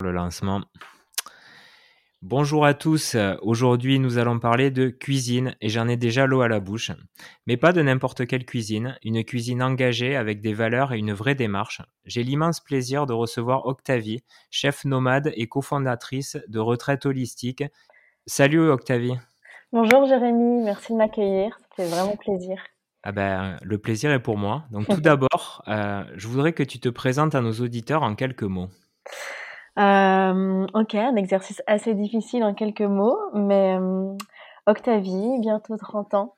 Le lancement. Bonjour à tous, aujourd'hui nous allons parler de cuisine et j'en ai déjà l'eau à la bouche. Mais pas de n'importe quelle cuisine, une cuisine engagée avec des valeurs et une vraie démarche. J'ai l'immense plaisir de recevoir Octavie, chef nomade et cofondatrice de Retraite Holistique. Salut Octavie. Bonjour Jérémy, merci de m'accueillir, ça fait vraiment plaisir. Ah ben, le plaisir est pour moi. Donc tout d'abord, euh, je voudrais que tu te présentes à nos auditeurs en quelques mots. Euh, ok, un exercice assez difficile en quelques mots, mais euh, Octavie, bientôt 30 ans,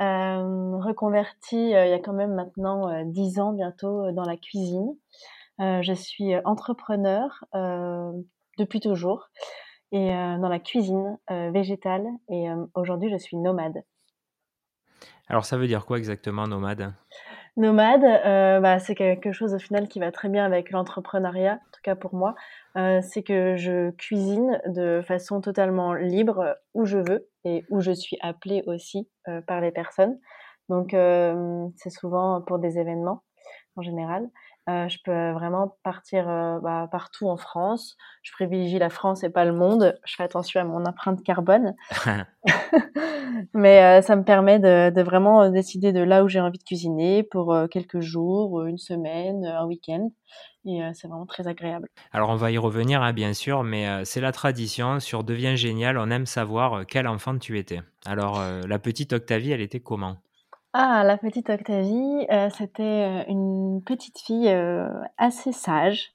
euh, reconvertie il y a quand même maintenant 10 ans bientôt dans la cuisine. je suis entrepreneur depuis toujours et dans la cuisine végétale et aujourd'hui je suis nomade. Alors ça veut dire quoi exactement nomade? Nomade, euh, bah, c'est quelque chose au final qui va très bien avec l'entrepreneuriat, en tout cas pour moi. Euh, c'est que je cuisine de façon totalement libre où je veux et où je suis appelée aussi euh, par les personnes. Donc c'est souvent pour des événements en général. Euh, je peux vraiment partir euh, bah, partout en France. Je privilégie la France et pas le monde. Je fais attention à mon empreinte carbone. Mais euh, ça me permet de, de, vraiment décider de là où j'ai envie de cuisiner pour quelques jours, une semaine, un week-end. Et c'est vraiment très agréable. Alors on va y revenir, hein, bien sûr, mais c'est la tradition. Sur Devient Génial, on aime savoir quel enfant tu étais. Alors la petite Octavie, elle était comment? Ah, la petite Octavie, euh, c'était euh, une petite fille euh, assez sage,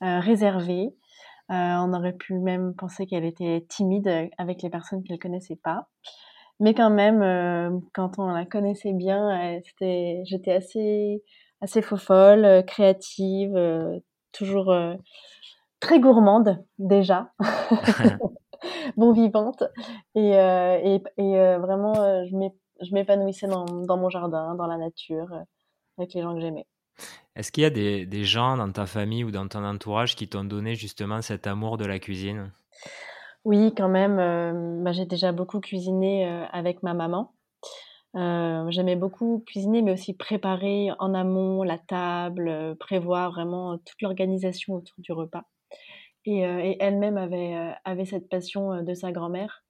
réservée. on aurait pu même penser qu'elle était timide avec les personnes qu'elle connaissait pas. Mais quand même, quand on la connaissait bien, c'était, j'étais assez, assez folle, créative, toujours très gourmande déjà, bon vivante, et, et, et vraiment, je m'ai je m'épanouissais dans, dans, mon jardin, dans la nature, euh, avec les gens que j'aimais. Est-ce qu'il y a des, des, gens dans ta famille ou dans ton entourage qui t'ont donné justement cet amour de la cuisine? Oui, quand même. Euh, bah, j'ai déjà beaucoup cuisiné euh, avec ma maman. J'aimais beaucoup cuisiner, mais aussi préparer en amont la table, prévoir vraiment toute l'organisation autour du repas. Et, et elle-même avait, avait cette passion de sa grand-mère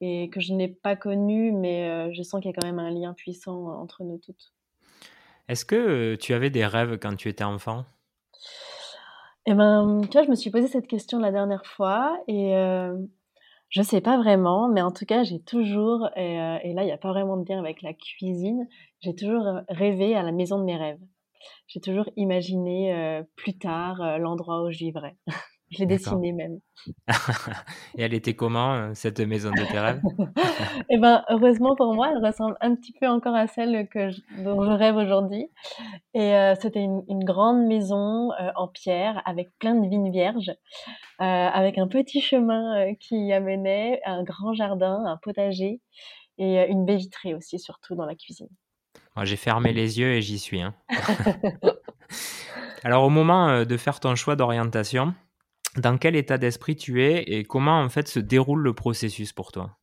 et que je n'ai pas connu, mais euh, je sens qu'il y a quand même un lien puissant entre nous toutes. Est-ce que euh, tu avais des rêves quand tu étais enfant? Eh ben, tu vois, je me suis posé cette question la dernière fois et euh, je sais pas vraiment, mais en tout cas, j'ai toujours, et, euh, et là, il n'y a pas vraiment de lien avec la cuisine, j'ai toujours rêvé à la maison de mes rêves. J'ai toujours imaginé plus tard l'endroit où je vivrais. Je l'ai dessinée même. Et elle était comment, euh, cette maison de tes rêves? Eh ben, heureusement pour moi, elle ressemble un petit peu encore à celle que dont je rêve aujourd'hui. Et euh, c'était une, une, grande maison euh, en pierre avec plein de vignes vierges, euh, avec un petit chemin qui y amenait, un grand jardin, un potager et une baie vitrée aussi, surtout dans la cuisine. Moi, j'ai fermé les yeux et j'y suis. Hein. Alors, au moment de faire ton choix d'orientation, dans quel état d'esprit tu es et comment en fait se déroule le processus pour toi?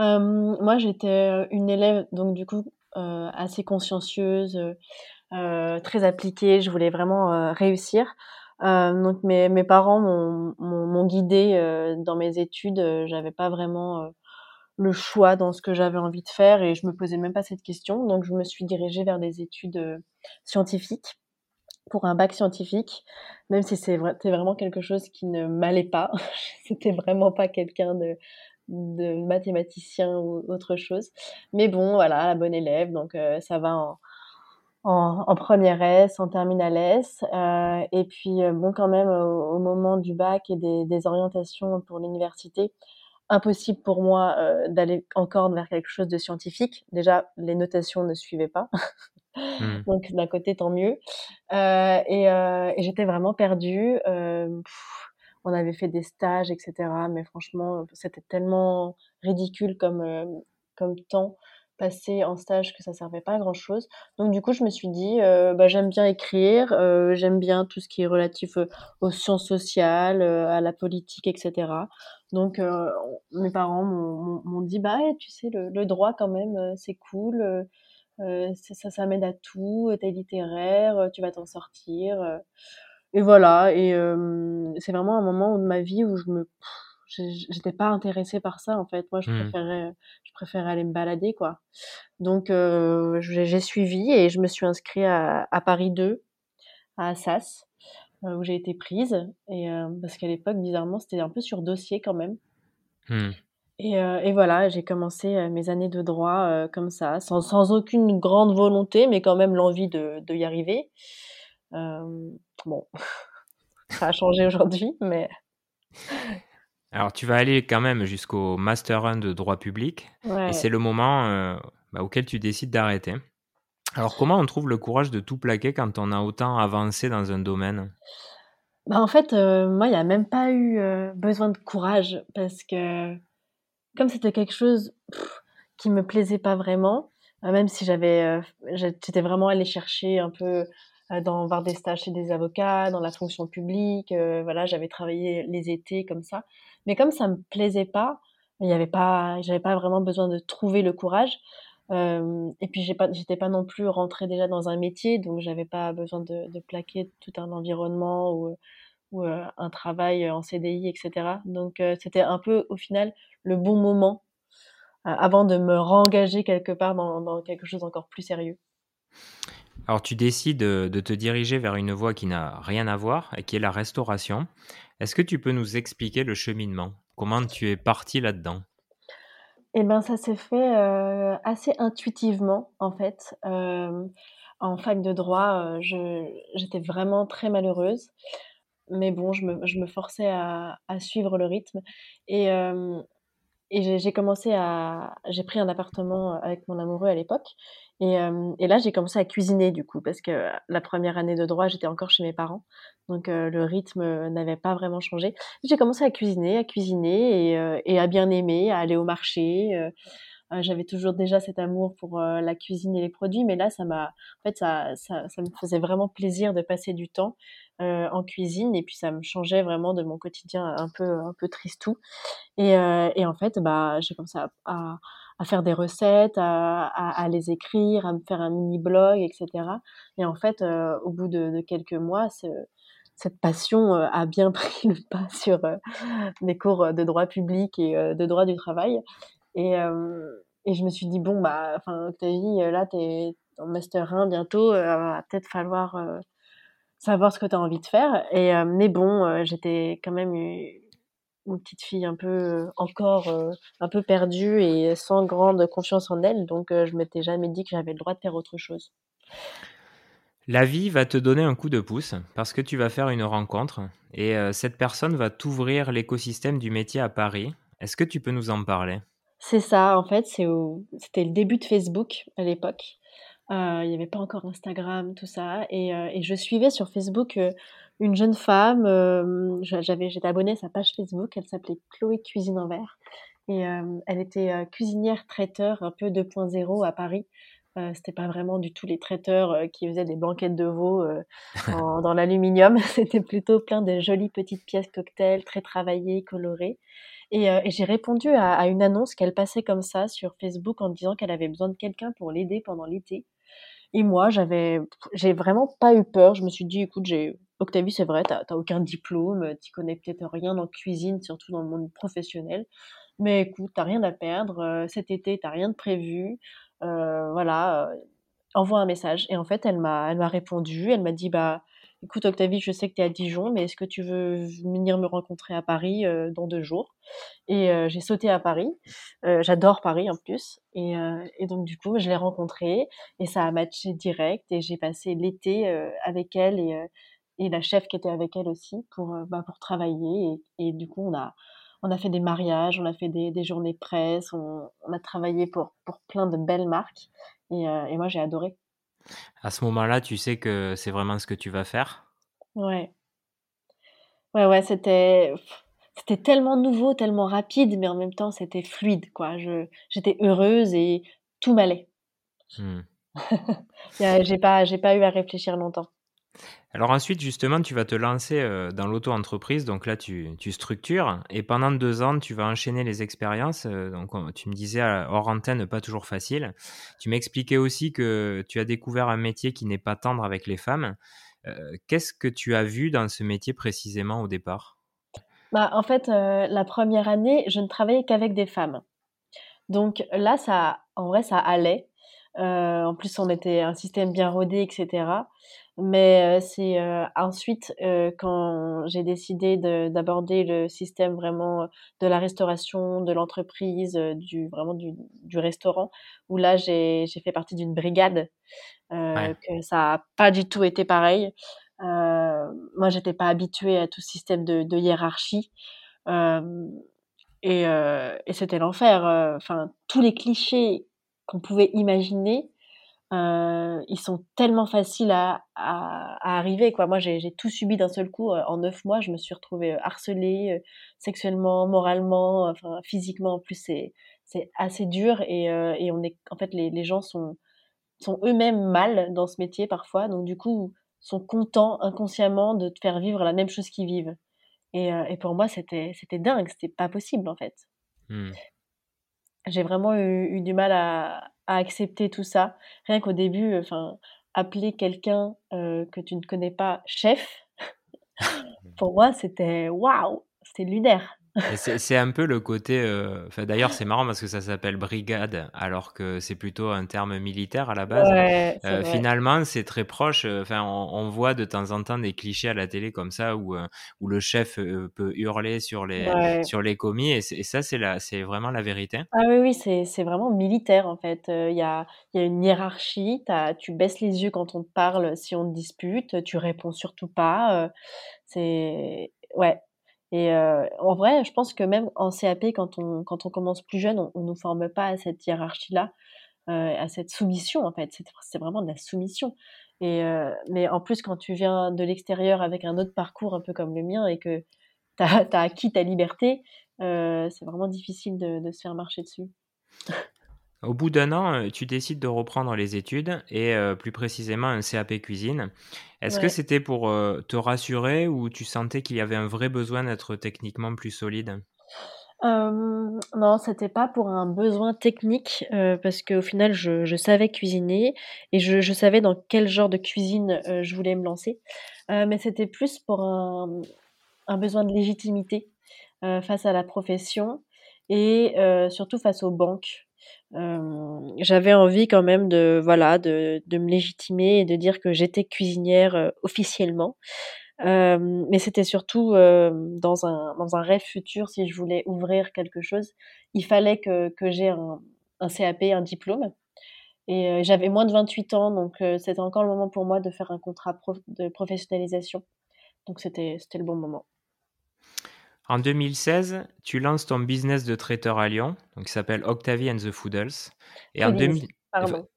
Euh, Moi, j'étais une élève donc du coup euh, assez consciencieuse, euh, très appliquée. Je voulais vraiment réussir. donc mes, mes parents m'ont guidée dans mes études. J'avais pas vraiment le choix dans ce que j'avais envie de faire et je me posais même pas cette question. Donc je me suis dirigée vers des études scientifiques pour un bac scientifique, même si c'était vraiment quelque chose qui ne m'allait pas. c'était vraiment pas quelqu'un de, mathématicien ou autre chose. Mais bon, voilà, la bonne élève, donc euh, ça va en, première S, en terminale S. Euh, et puis, euh, bon, quand même, au, moment du bac et des, orientations pour l'université, impossible pour moi d'aller encore vers quelque chose de scientifique. Déjà, les notations ne suivaient pas. Mmh. Donc d'un côté, tant mieux. Euh, et, euh, et j'étais vraiment perdue. Euh, on avait fait des stages, etc. Mais franchement, c'était tellement ridicule comme, comme temps passé en stage que ça servait pas à grand chose. Donc du coup, je me suis dit, bah, j'aime bien écrire, j'aime bien tout ce qui est relatif aux sciences sociales, à la politique, etc. Donc mes parents m'ont dit, bah tu sais, le droit quand même, c'est cool euh, ça, ça m'aide à tout, t'es littéraire, tu vas t'en sortir. et voilà et c'est vraiment un moment de ma vie où je me j'étais pas intéressée par ça, en fait. Moi, je Mmh. préférais je préférais aller me balader, quoi. Donc j'ai suivi et je me suis inscrit à à Paris 2, à Assas, où j'ai été prise et parce qu'à l'époque, bizarrement, c'était un peu sur dossier quand même. Mmh. Et heu et voilà, j'ai commencé, mes années de droit, heu, comme ça, sans sans aucune grande volonté, mais quand même l'envie de de y arriver. Bon, ça a changé aujourd'hui, mais Alors tu vas aller quand même jusqu'au master 1 de droit public et c'est le moment, bah, auquel tu décides d'arrêter. Alors comment on trouve le courage de tout plaquer quand on a autant avancé dans un domaine? Bah, en fait, moi, il y a même pas eu, besoin de courage parce que comme c'était quelque chose qui me plaisait pas vraiment, heu, même si j'avais, heu, j'étais vraiment allée chercher un peu, heu, dans voir des stages chez des avocats, dans la fonction publique, voilà, j'avais travaillé les étés comme ça. Mais comme ça me plaisait pas, il y avait pas j'avais pas vraiment besoin de trouver le courage. Et puis j'ai pas j'étais pas non plus rentrée déjà dans un métier, donc j'avais pas besoin de de plaquer tout un environnement ou, ou, un travail en CDI et cetera. Donc c'était un peu au final le bon moment, avant de me réengager quelque part dans dans quelque chose d'encore plus sérieux. Alors tu décides, de te diriger vers une voie qui n'a rien à voir et qui est la restauration. Est-ce que tu peux nous expliquer le cheminement? Comment tu es parti là-dedans? Et ben, ça s'est fait, assez intuitivement en fait. En fac de droit, j'étais vraiment très malheureuse, mais bon, je me je me forçais à à suivre le rythme. Et hem et j'ai commencé à j'ai pris un appartement, avec mon amoureux à l'époque. Et hem et là, j'ai commencé à cuisiner du coup parce que la première année de droit, j'étais encore chez mes parents, donc heu, le rythme, n'avait pas vraiment changé. J'ai commencé à cuisiner, à cuisiner et et à bien aimer, à aller au marché, j'avais toujours déjà cet amour pour, heu, la cuisine et les produits, mais là, ça m'a en fait, ça ça ça me faisait vraiment plaisir de passer du temps, heu, en cuisine et puis ça me changeait vraiment de mon quotidien un peu un peu tristou. Et et en fait, bah, j'ai commencé à à à faire des recettes, à à à les écrire, à me faire un mini blog et cetera. Et en fait, heu, au bout de de quelques mois, ce cette passion, a bien pris le pas sur, heu, mes cours, de droit public et de droit du travail et hem et je me suis dit: «Bon, bah, enfin, Octavie, heu, là, tu es en master 1 bientôt, heu, va peut-être falloir, heu, savoir ce que tu as envie de faire» et mais bon, j'étais quand même une petite fille un peu, encore, un peu perdue et sans grande confiance en elle, donc je m'étais jamais dit que j'avais le droit de faire autre chose. La vie va te donner un coup de pouce parce que tu vas faire une rencontre et cette personne va t'ouvrir l'écosystème du métier à Paris. Est-ce que tu peux nous en parler? C'est ça, en fait, c'était le début de Facebook à l'époque. Heu, il y avait pas encore Instagram, tout ça et et je suivais sur Facebook, heu, une jeune femme, j'avais j'étais abonnée à sa page Facebook, elle s'appelait Chloé Cuisine en Verre et elle était, cuisinière traiteur un peu 2.0 à Paris. Heu, c'était pas vraiment du tout les traiteurs, qui faisaient des blanquettes de veau, dans l'aluminium. C'était plutôt plein de jolies petites pièces cocktails, très travaillées, colorées et heu et j'ai répondu à une annonce qu'elle passait comme ça sur Facebook en disant qu'elle avait besoin de quelqu'un pour l'aider pendant l'été. Et moi j'avais j'ai vraiment pas eu peur. Je me suis dit: «Écoute, j'ai Octavie, c'est vrai, tu as tu as aucun diplôme, tu connais peut-être rien en cuisine, surtout dans le monde professionnel, mais écoute, tu as rien à perdre, heu, cet été, tu as rien de prévu, heu, voilà, envoie un message» et en fait, elle m'a elle m'a répondu, elle m'a dit: «Bah, écoute Octavie, je sais que tu es à Dijon, mais est-ce que tu veux venir me rencontrer à Paris, heu, dans 2 jours?» et heu, j'ai sauté à Paris. Heu, j'adore Paris en plus et donc du coup, je l'ai rencontrée et ça a matché direct et j'ai passé l'été, avec elle et la chef qui était avec elle aussi pour, bah, pour travailler et du coup, on a on a fait des mariages, on a fait des journées presse, on a travaillé pour pour plein de belles marques et moi j'ai adoré. À ce moment-là, tu sais que c'est vraiment ce que tu vas faire? Ouais. Ouais, ouais, c'était c'était tellement nouveau, tellement rapide, mais en même temps, c'était fluide, quoi. Je j'étais heureuse et tout m'allait. Mmh. J'ai pas j'ai pas eu à réfléchir longtemps. Alors ensuite, justement, tu vas te lancer, heu, dans l'auto-entreprise, donc là, tu tu structures et pendant 2 ans, tu vas enchaîner les expériences, heu, donc on tu me disais, heu, hors antenne, pas toujours facile. Tu m'expliquais aussi que tu as découvert un métier qui n'est pas tendre avec les femmes. qu'est-ce que tu as vu dans ce métier précisément au départ? Bah, en fait, la première année, je ne travaillais qu'avec des femmes. Donc là, ça en vrai, ça allait. en plus, on était un système bien rodé et cetera. Mais c'est ensuite quand j'ai décidé d'aborder le système vraiment de la restauration, de l'entreprise, du vraiment du, du, restaurant, où là j'ai fait partie d'une brigade, que ça a pas du tout été pareil. moi, j'étais pas habituée à tout système de, de hiérarchie. et, et c'était l'enfer. Enfin, tous les clichés qu'on pouvait imaginer, euh, ils sont tellement faciles à, à, arriver. Quoi. Moi, j'ai tout subi d'un seul coup. Euh, en neuf mois, je me suis retrouvée euh, harcelée sexuellement, moralement, enfin physiquement. En plus, c'est assez dur et, et on est en fait les, les gens sont sont eux-mêmes mal dans ce métier parfois. Donc du coup, sont contents inconsciemment de te faire vivre la même chose qu'ils vivent. Et, et pour moi, c'était c'était dingue. C'était pas possible en fait. Mmh. J'ai vraiment eu, eu, du mal à, à accepter tout ça. Rien qu'au début, enfin, appeler quelqu'un euh, que tu ne connais pas chef, pour moi, c'était waouh, c'était lunaire. C'est un peu le côté. Euh, d'ailleurs, c'est marrant parce que ça s'appelle brigade, alors que c'est plutôt un terme militaire à la base. Euh, finalement, c'est très proche. Euh, enfin, on, voit de temps en temps des clichés à la télé comme ça où, où le chef peut hurler sur les, sur les commis. Et, ça, c'est vraiment la vérité. Ah oui, oui, c'est vraiment militaire en fait. Il y, a, y, a, une hiérarchie. As, tu baisses les yeux quand on te parle si on te dispute. Tu réponds surtout pas. c'est. Ouais, et euh, en vrai, je pense que même en CAP, quand on, quand on commence plus jeune, on ne nous forme pas à cette hiérarchie-là, euh, à cette soumission, en fait. C'est vraiment de la soumission. Et, euh, mais en plus, quand tu viens de l'extérieur avec un autre parcours un peu comme le mien et que tu as, acquis ta liberté, c'est vraiment difficile de, de se faire marcher dessus. Au bout d'un an, euh, tu décides de reprendre les études et euh, plus précisément un CAP cuisine. Est-ce que c'était pour euh, te rassurer ou tu sentais qu'il y avait un vrai besoin d'être techniquement plus solide? Euh, non, c'était pas pour un besoin technique parce qu'au final, je, savais cuisiner et je, savais dans quel genre de cuisine je voulais me lancer. mais c'était plus pour un, un, besoin de légitimité face à la profession et surtout face aux banques j'avais envie quand même de voilà de, de, me légitimer et de dire que j'étais cuisinière officiellement. mais c'était surtout dans, un, dans un rêve futur, si je voulais ouvrir quelque chose, il fallait que, que j'ai un, un, CAP, un diplôme. Et j'avais moins de 28 ans, donc c'était encore le moment pour moi de faire un contrat de professionnalisation. Donc c'était le bon moment. En 2016, tu lances ton business de traiteur à Lyon, donc qui s'appelle Octavie and the Foodles. Et en 2000...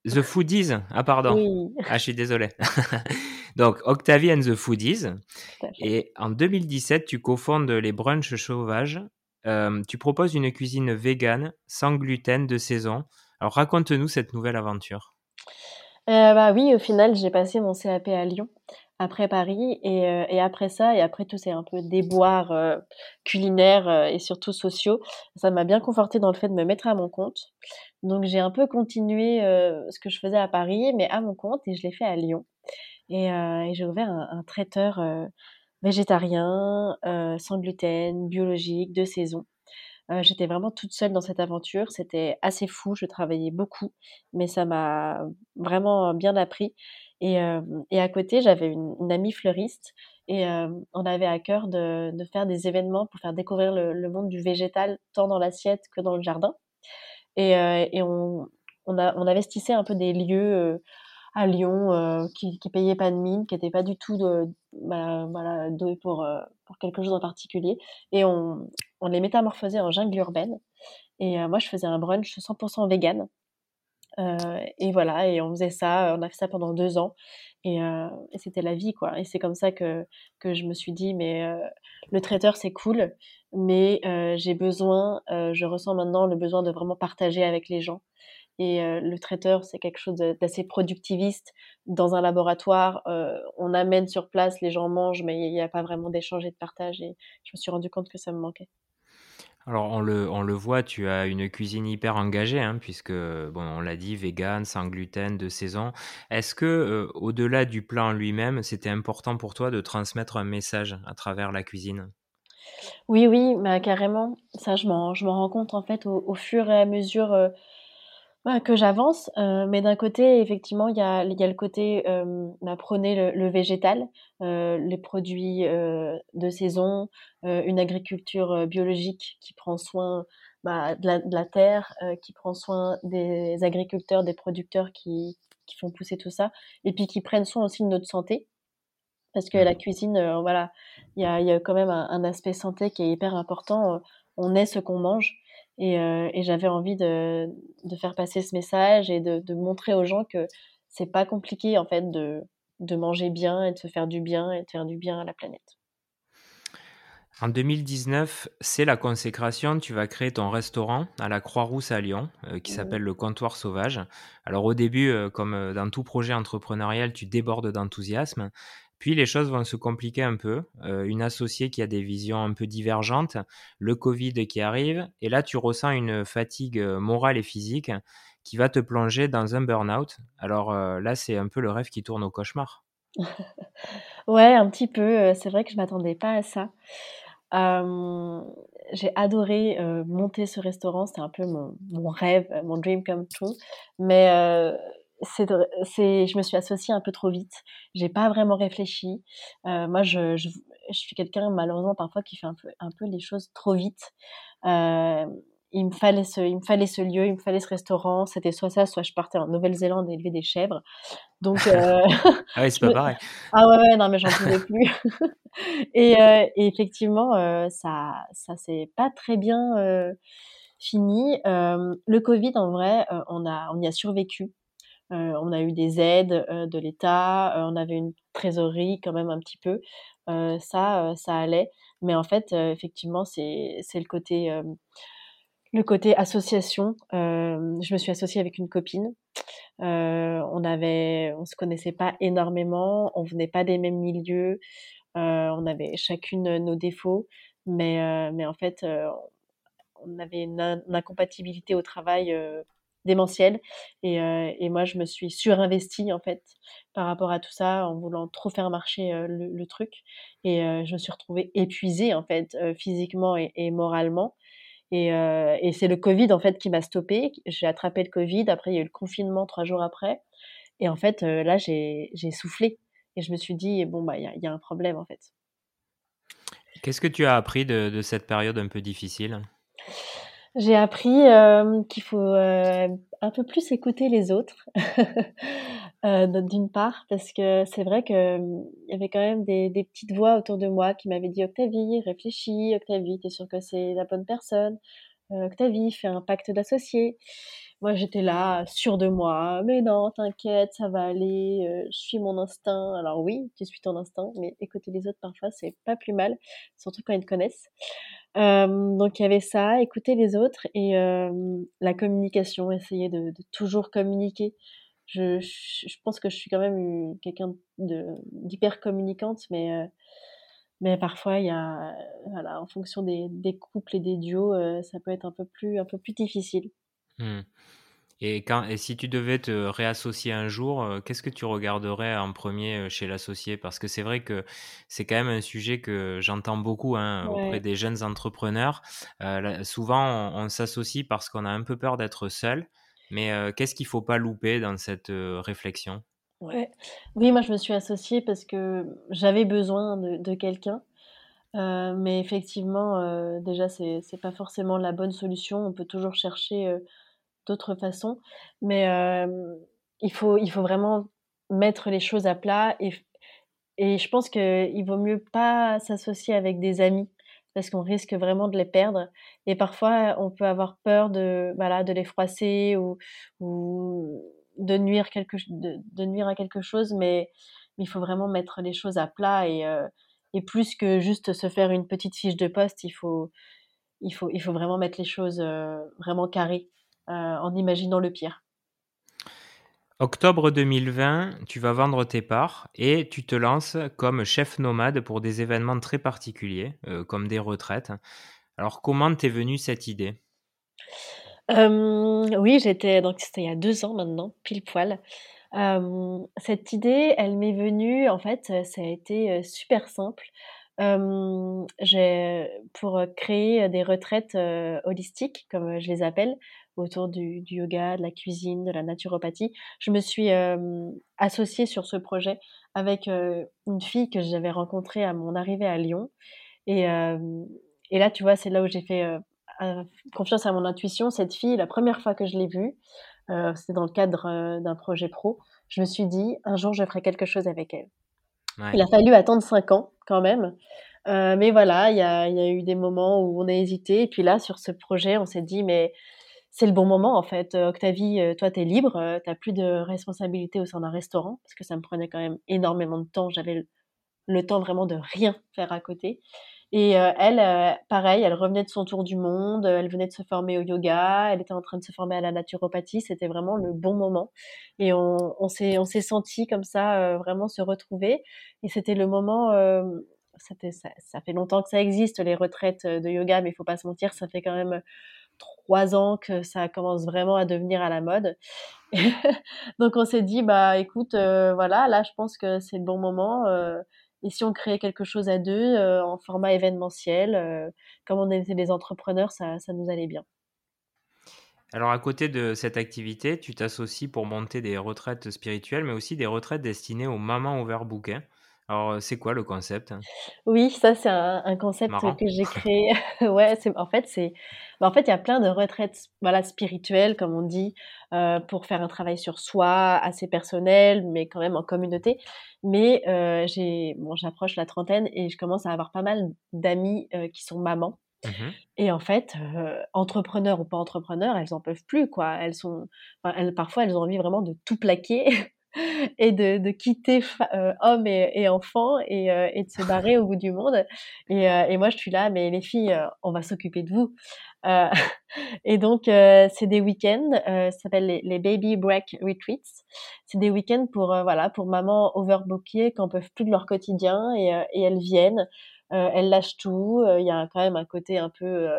The Foodies Ah, pardon. Ah, je suis désolé. donc, Octavie and the Foodies. Et en 2017, tu cofondes les brunchs sauvages. Euh, tu proposes une cuisine végane, sans gluten, de saison. Alors, raconte-nous cette nouvelle aventure. Euh, bah oui, au final, j'ai passé mon CAP à Lyon après Paris et, euh, et, après ça et après tous ces un peu déboires euh, culinaires euh, et surtout sociaux, ça m'a bien conforté dans le fait de me mettre à mon compte. Donc j'ai un peu continué ce que je faisais à Paris, mais à mon compte et je l'ai fait à Lyon. Et, et j'ai ouvert un, un traiteur végétarien, sans gluten, biologique, de saison. J'étais vraiment toute seule dans cette aventure. C'était assez fou. Je travaillais beaucoup, mais ça m'a vraiment bien appris. Et, et à côté, j'avais une, amie fleuriste et on avait à cœur de, faire des événements pour faire découvrir le, monde du végétal tant dans l'assiette que dans le jardin. Et, on, investissait un peu des lieux à Lyon qui, qui payaient pas de mine, qui n'étaient pas du tout de, bah, voilà, pour, pour quelque chose en particulier. Et on, on les métamorphosait en jungle urbaine. Et moi, je faisais un brunch 100% vegan. Euh, et voilà, et on faisait ça, on a fait ça pendant deux ans, et, euh, et c'était la vie, quoi. Et c'est comme ça que, que je me suis dit, mais euh, le traiteur, c'est cool, mais j'ai besoin, je ressens maintenant le besoin de vraiment partager avec les gens. Et le traiteur, c'est quelque chose d'assez productiviste. Dans un laboratoire, on amène sur place, les gens mangent, mais il n'y a pas vraiment d'échange et de partage. Et je me suis rendu compte que ça me manquait. Alors on le on le voit, tu as une cuisine hyper engagée, hein, puisque, bon, on l'a dit, végan, sans gluten, de saison. Est-ce que, heu, au-delà du plat en lui-même, c'était important pour toi de transmettre un message à travers la cuisine? Oui, oui, bah, carrément. Ça, je m'en je m'en rends compte, en fait, au au fur et à mesure, que j'avance. Heu, mais d'un côté, effectivement, il y a il y a le côté, hem, bah, prôner le le végétal, heu, les produits, heu, de saison, heu, une agriculture, heu, biologique qui prend soin, bah, de la de la terre, heu, qui prend soin des agriculteurs, des producteurs qui qui font pousser tout ça et puis qui prennent soin aussi de notre santé. Parce que la Mmh. cuisine, heu, voilà, il y a il y a quand même un un aspect santé qui est hyper important, heu, on est ce qu'on mange et heu et j'avais envie de de faire passer ce message et de de montrer aux gens que c'est pas compliqué en fait de de manger bien et de se faire du bien et de faire du bien à la planète. En 2019, c'est la consécration, tu vas créer ton restaurant à la Croix-Rousse à Lyon, heu, qui Mmh s'appelle le Comptoir Sauvage. Alors au début, heu, comme, dans tout projet entrepreneurial, tu débordes d'enthousiasme. Puis les choses vont se compliquer un peu, heu, une associée qui a des visions un peu divergentes, le covid qui arrive et là tu ressens une fatigue, heu, morale et physique qui va te plonger dans un burn-out. Alors, heu, là, c'est un peu le rêve qui tourne au cauchemar. Ouais, un petit peu, c'est vrai que je m'attendais pas à ça. J'ai adoré, monter ce restaurant, c'était un peu mon rêve, mon dream come true. Mais, c'est c'est je me suis associée un peu trop vite. J'ai pas vraiment réfléchi. Heu, moi je je je suis quelqu'un malheureusement parfois qui fait un peu un peu les choses trop vite. Hem, il me fallait ce il me fallait ce lieu, il me fallait ce restaurant. C'était soit ça, soit je partais en Nouvelle-Zélande élever des chèvres. Donc, heu, Ah oui, c'est pas pareil. ah ouais, ouais, non mais j'en pouvais plus. Et effectivement, ça ça s'est pas très bien, fini. Le covid en vrai, on a on y a survécu. Heu, on a eu des aides, heu, de l'État, heu, on avait une trésorerie quand même un petit peu. Ça, ça allait. Mais en fait, effectivement, c'est le côté, le côté association. Hem, je me suis associée avec une copine. Heu, on avait on se connaissait pas énormément, on venait pas des mêmes milieux. Heu, on avait chacune, nos défauts, mais mais en fait, on avait une une incompatibilité au travail, heu, démentielle et et moi je me suis surinvestie en fait, par rapport à tout ça, en voulant trop faire marcher, le truc et je me suis retrouvée épuisée en fait, physiquement et moralement et et c'est le covid en fait qui m'a stoppée. J'ai attrapé le covid, après il y a eu le confinement 3 jours après et en fait, là j'ai soufflé et je me suis dit: «Bon bah, il y a y a un problème en fait». Qu'est-ce que tu as appris de de cette période un peu difficile? J'ai appris, hem, qu'il faut, heu, un peu plus écouter les autres, heu, d d'une part, parce que c'est vrai que, mmh, il y avait quand même des petites voix autour de moi qui m'avaient dit: «Octavie, réfléchis, Octavie, tu es sûre que c'est la bonne personne? Heu, Octavie, fais un pacte d'associés». Moi, j'étais là, sûre de moi: «Mais non, t'inquiète, ça va aller, heu, je suis mon instinct». Alors oui, tu suis ton instinct, mais écouter les autres parfois, c'est pas plus mal, surtout quand ils te connaissent. Donc il y avait ça, écouter les autres et la communication, essayer de toujours communiquer. Je pense que je suis quand même quelqu'un d'hyper communicante, mais mais parfois il y a, voilà, en fonction des couples et des duos, ça peut être un peu plus un peu plus difficile. Mmh. Et quand et si tu devais te réassocier un jour, heu, qu'est-ce que tu regarderais en premier er chez l'associé? Parce que c'est vrai que c'est quand même un sujet que j'entends beaucoup, hein, auprès Ouais. des jeunes entrepreneurs. Là, souvent, on on s'associe parce qu'on a un peu peur d'être seul, mais qu'est-ce qu'il faut pas louper dans cette, réflexion? Ouais. Oui, moi je me suis associée parce que j'avais besoin de de quelqu'un, mais effectivement, déjà c'est c'est pas forcément la bonne solution. On peut toujours chercher, d'autres façons, mais il faut il faut vraiment mettre les choses à plat et et je pense qu'il vaut mieux pas s'associer avec des amis parce qu'on risque vraiment de les perdre et parfois on peut avoir peur de, voilà, de les froisser ou de nuire quelque de de nuire à quelque chose, mais il faut vraiment mettre les choses à plat et heu et plus que juste se faire une petite fiche de poste, il faut il faut il faut vraiment mettre les choses, heu, vraiment carrées, en imaginant le pire. Octobre 2020, tu vas vendre tes parts et tu te lances comme chef nomade pour des événements très particuliers, heu, comme des retraites. Alors, comment t'es venue cette idée? Oui, j'étais donc c'était il y a deux ans maintenant, pile poil. cette idée, elle m'est venue en fait, ça a été, super simple. j'ai pour, créer, des retraites, holistiques comme, je les appelle, autour du du yoga, de la cuisine, de la naturopathie. Je me suis, associée sur ce projet avec, une fille que j'avais rencontrée à mon arrivée à Lyon et et là, tu vois, c'est là où j'ai fait, confiance à mon intuition. Cette fille, la première fois que je l'ai vue, c'était dans le cadre, d'un projet pro, je me suis dit: «Un jour, je ferai quelque chose avec elle». Il a fallu attendre 5 ans quand même, mais voilà, il y a il y a eu des moments où on a hésité et puis là, sur ce projet, on s'est dit: «Mais c'est le bon moment en fait. Octavie, toi, tu es libre, tu plus de responsabilités au sein d'un restaurant», parce que ça me prenait quand même énormément de temps. J'avais le temps vraiment de rien faire à côté et elle, pareil, elle revenait de son tour du monde, elle venait de se former au yoga, elle était en train de se former à la naturopathie. C'était vraiment le bon moment et on on s'est sentis comme ça, vraiment se retrouver et c'était le moment, ça ça fait longtemps que ça existe les retraites, de yoga, mais il faut pas se mentir, ça fait quand même trois ans que ça commence vraiment à devenir à la mode. Donc on s'est dit: «Bah écoute, voilà, là je pense que c'est le bon moment, et si on créait quelque chose à deux euh, en format événementiel, euh, comme on était des entrepreneurs, ça, ça, nous allait bien. Alors à côté de cette activité, tu t'associes pour monter des retraites spirituelles, mais aussi des retraites destinées aux mamans overbookées. Alors, c'est quoi le concept? Oui, ça c'est un, concept que j'ai créé. ouais, c'est en fait c'est bah, en fait il y a plein de retraites voilà spirituelles comme on dit euh, pour faire un travail sur soi assez personnel mais quand même en communauté. Mais euh, j'ai bon j'approche la trentaine et je commence à avoir pas mal d'amis qui sont mamans. Mmh et en fait, entrepreneurs ou pas entrepreneurs, elles en peuvent plus quoi. Elles sont, elles, parfois elles ont envie vraiment de tout plaquer et de, de quitter euh, homme et, et enfant et, euh, et, de se barrer au bout du monde. Et, euh, et, moi, je suis là, mais les filles, on va s'occuper de vous. et donc, c'est des week-ends, ça s'appelle les, les, Baby Break Retreats. C'est des week-ends pour, voilà, pour maman overbookées qui n'en peuvent plus de leur quotidien et elles viennent. Euh, elle lâche tout. Il y a quand même un côté un peu,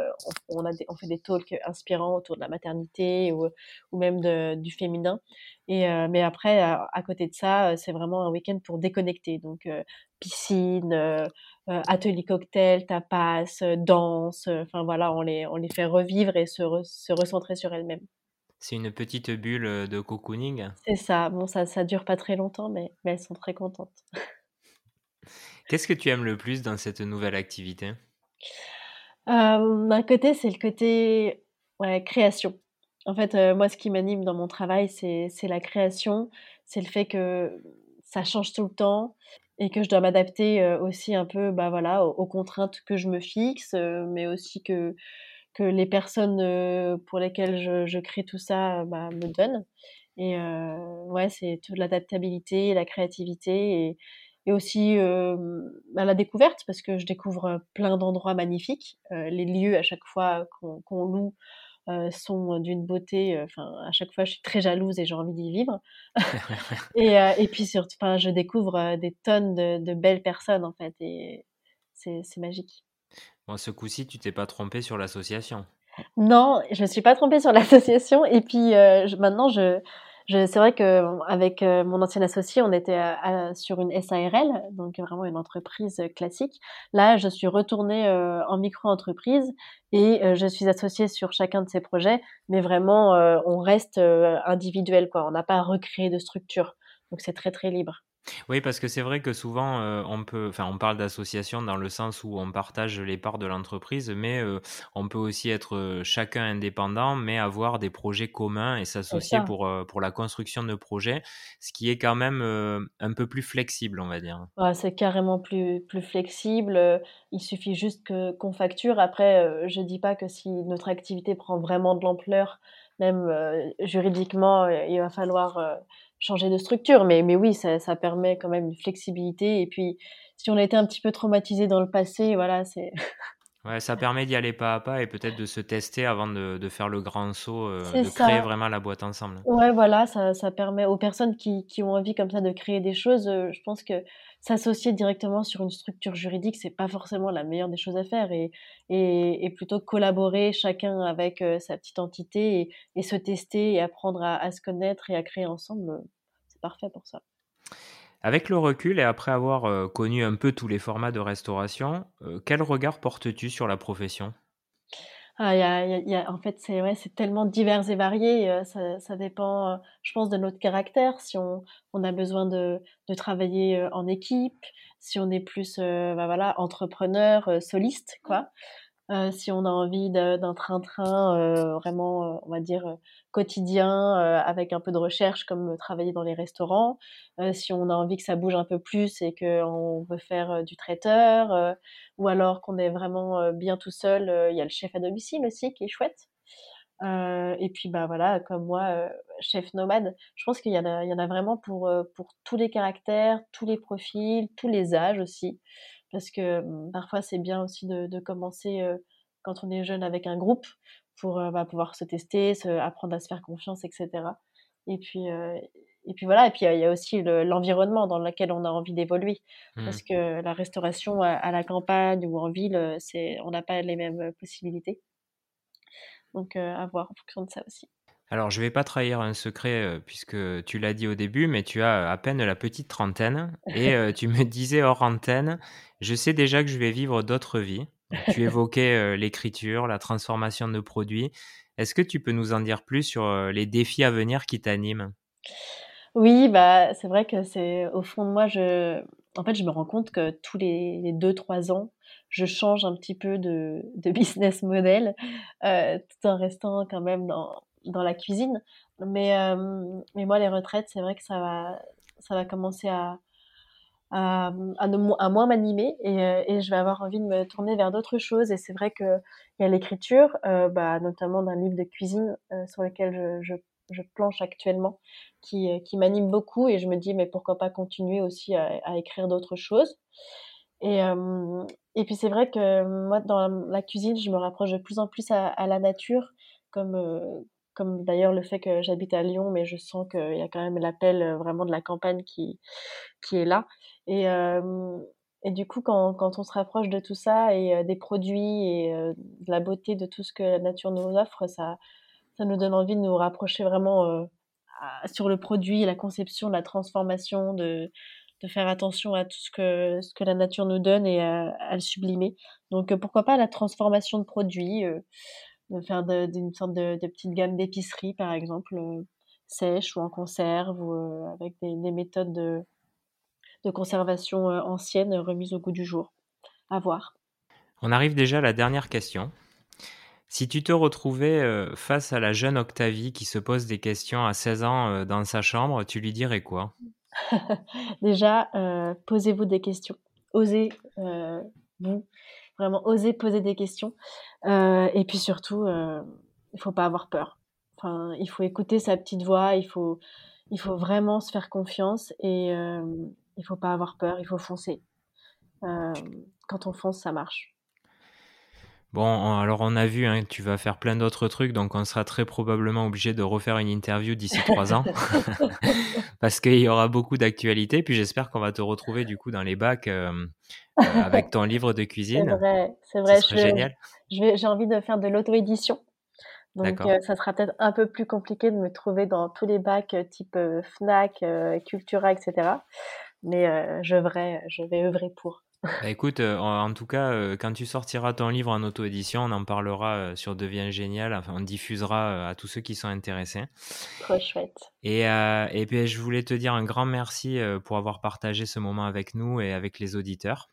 on, on, a on fait des talks inspirants autour de la maternité ou, ou même de, du féminin. Et mais après, à, côté de ça, c'est vraiment un week-end pour déconnecter. Donc piscine, atelier cocktail, tapas, danse. Enfin voilà, on les on les fait revivre et se, se recentrer sur elles-mêmes. C'est une petite bulle de cocooning. C'est ça. Bon, ça ça dure pas très longtemps, mais, mais elles sont très contentes. Qu'est-ce que tu aimes le plus dans cette nouvelle activité? D'un côté, c'est le côté création. En fait, moi, ce qui m'anime dans mon travail, c'est la création. C'est le fait que ça change tout le temps et que je dois m'adapter aussi un peu bah, voilà, aux, contraintes que je me fixe, mais aussi que, que les personnes pour lesquelles je, je, crée tout ça bah, me donnent. Et ouais, c'est toute l'adaptabilité, la créativité et, et aussi bah, la découverte parce que je découvre plein d'endroits magnifiques. les lieux à chaque fois qu'on loue sont d'une beauté. Enfin, à chaque fois, je suis très jalouse et j'ai envie d'y vivre. et, et, puis surtout, je découvre des tonnes de, de, belles personnes en fait et c'est magique. Bon, ce coup-ci, tu t'es pas trompé sur l'association. Non, je ne suis pas trompée sur l'association. Et puis maintenant, je, c'est vrai qu'avec euh, mon ancien associé, on était sur une SARL, donc vraiment une entreprise classique. Là, je suis retournée euh, en micro-entreprise et euh, je suis associée sur chacun de ces projets, mais vraiment, on reste individuel, quoi. On n'a pas recréé de structure, donc c'est très très libre. Oui, parce que c'est vrai que souvent, euh, on peut, enfin, on parle d'association dans le sens où on partage les parts de l'entreprise, mais euh, on peut aussi être euh, chacun indépendant, mais avoir des projets communs et s'associer pour, pour la construction de projets, ce qui est quand même un peu plus flexible, on va dire. c'est carrément plus, plus flexible. Il suffit juste que, qu'on facture. Après, je dis pas que si notre activité prend vraiment de l'ampleur, même juridiquement, il va falloir changer de structure. Mais, mais oui, ça, ça, permet quand même une flexibilité. Et puis, si on a été un petit peu traumatisé dans le passé, voilà, c'est Ouais, ça permet d'y aller pas à pas et peut-être de se tester avant de, de faire le grand saut, euh, de créer vraiment la boîte ensemble. Ouais, voilà, ça ça permet aux personnes qui qui ont envie comme ça de créer des choses, heu, je pense que s'associer directement sur une structure juridique, c'est pas forcément la meilleure des choses à faire et et plutôt collaborer chacun avec, heu, sa petite entité et se tester et apprendre à à se connaître et à créer ensemble, heu, c'est parfait pour ça. Avec le recul et après avoir euh, connu un peu tous les formats de restauration, euh, quel regard portes-tu sur la profession? Ah, y a en fait, c'est ouais, tellement divers et varié, heu, ça ça dépend, heu, je pense de notre caractère, si on on a besoin de de travailler, heu, en équipe, si on est plus, heu, bah, voilà, entrepreneur, heu, soliste, quoi. Heu, si on a envie d'un train-train, heu, vraiment, heu, on va dire, heu, quotidien, avec un peu de recherche comme, travailler dans les restaurants. Si on a envie que ça bouge un peu plus et qu'on veut faire, du traiteur, ou alors qu'on est vraiment, bien tout seul, il y a le chef à domicile aussi qui est chouette. Heu et puis, bah, voilà, comme moi, heu, chef nomade, je pense qu'il y en a il y en a vraiment pour, heu, pour tous les caractères, tous les profils, tous les âges aussi. Parce que, mmh, parfois, c'est bien aussi de de commencer, heu, quand on est jeune avec un groupe pour, heu, bah, pouvoir se tester, se apprendre à se faire confiance et cetera. Et puis, heu et puis voilà et puis, il y a aussi le l'environnement dans lequel on a envie d'évoluer. Hmm. Parce que la restauration à à la campagne ou en ville, c'est on n'a pas les mêmes, possibilités. Donc, à voir en fonction de ça aussi. Alors, je vais pas trahir un secret euh, puisque tu l'as dit au début, mais tu as à peine la petite trentaine et euh, tu me disais hors antenne, je sais déjà que je vais vivre d'autres vies. Tu évoquais euh, l'écriture, la transformation de produits. Est-ce que tu peux nous en dire plus sur euh, les défis à venir qui t'animent? Oui, bah, c'est vrai que c'est au fond de moi, je en fait, je me rends compte que tous les les 2-3 ans, je change un petit peu de de business model, tout en restant quand même dans dans la cuisine. Mais, hem, mais moi, les retraites, c'est vrai que ça va ça va commencer à à, à à moins m'animer et heu et je vais avoir envie de me tourner vers d'autres choses et c'est vrai qu'il y a l'écriture, heu, bah, notamment d'un livre de cuisine, sur lequel je je je planche actuellement, qui, qui m'anime beaucoup et je me dis: «Mais pourquoi pas continuer aussi à écrire d'autres choses?» et et puis c'est vrai que moi, dans la cuisine, je me rapproche de plus en plus à la nature, comme, comme d'ailleurs le fait que j'habite à Lyon, mais je sens qu'il y a quand même l'appel, heu, vraiment de la campagne qui qui est là et hem et du coup, quand quand on se rapproche de tout ça et heu, des produits et de la beauté de tout ce que la nature nous offre, ça ça nous donne envie de nous rapprocher vraiment, sur le produit, la conception, la transformation, de de faire attention à tout ce que ce que la nature nous donne et à le sublimer. Donc pourquoi pas la transformation de produits, de faire d'une sorte de de petite gamme d'épicerie, par exemple, heu, sèche ou en conserve ou heu, avec des des méthodes de de conservation, heu, anciennes, remises au goût du jour. À voir. On arrive déjà à la dernière question. Si tu te retrouvais euh, face à la jeune Octavie qui se pose des questions à 16 ans euh, dans sa chambre, tu lui dirais quoi? Déjà, posez-vous des questions. Osez, vous, vraiment osez poser des questions, heu et puis surtout, heu, il faut pas avoir peur. Enfin, il faut écouter sa petite voix, il faut il faut vraiment se faire confiance et hem, il faut pas avoir peur, il faut foncer. Hem, quand on fonce, ça marche. Bon, on- alors on a vu, hein, tu vas faire plein d'autres trucs, donc on sera très probablement obligé de refaire une interview d'ici trois ans, parce qu'il y aura beaucoup d'actualités. Puis j'espère qu'on va te retrouver du coup dans les bacs euh, euh, avec ton livre de C'est cuisine. vrai, c'est Ce vrai, je génial. j'ai envie de faire de l'auto-édition. Donc, heu, ça sera peut-être un peu plus compliqué de me trouver dans tous les bacs, type, Fnac, Cultura et cetera. Mais, je vais je vais œuvrer pour. Bah, écoute, euh, en, en tout cas, euh, quand tu sortiras ton livre en auto-édition, on en parlera euh, sur Devient Génial. Enfin, on diffusera à tous ceux qui sont intéressés. Trop chouette. Et, et puis, je voulais te dire un grand merci pour avoir partagé ce moment avec nous et avec les auditeurs.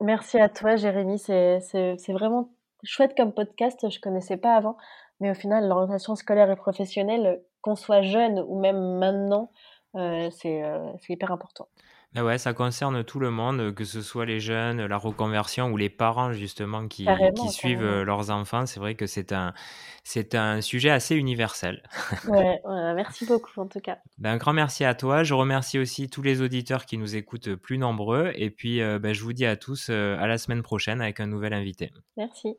Merci à toi Jérémy, c'est vraiment chouette comme podcast, je connaissais pas avant, mais au final l'orientation scolaire et professionnelle, qu'on soit jeune ou même maintenant, c'est hyper important. Ah ouais, ça concerne tout le monde, que ce soit les jeunes, la reconversion ou les parents justement qui, qui suivent euh, leurs enfants. C'est vrai que c'est un, c'est un sujet assez universel. Ouais, merci beaucoup en tout cas. Ben, un grand merci à toi. Je remercie aussi tous les auditeurs qui nous écoutent plus nombreux. Et puis, euh, ben, je vous dis à tous euh, à la semaine prochaine avec un nouvel invité. Merci.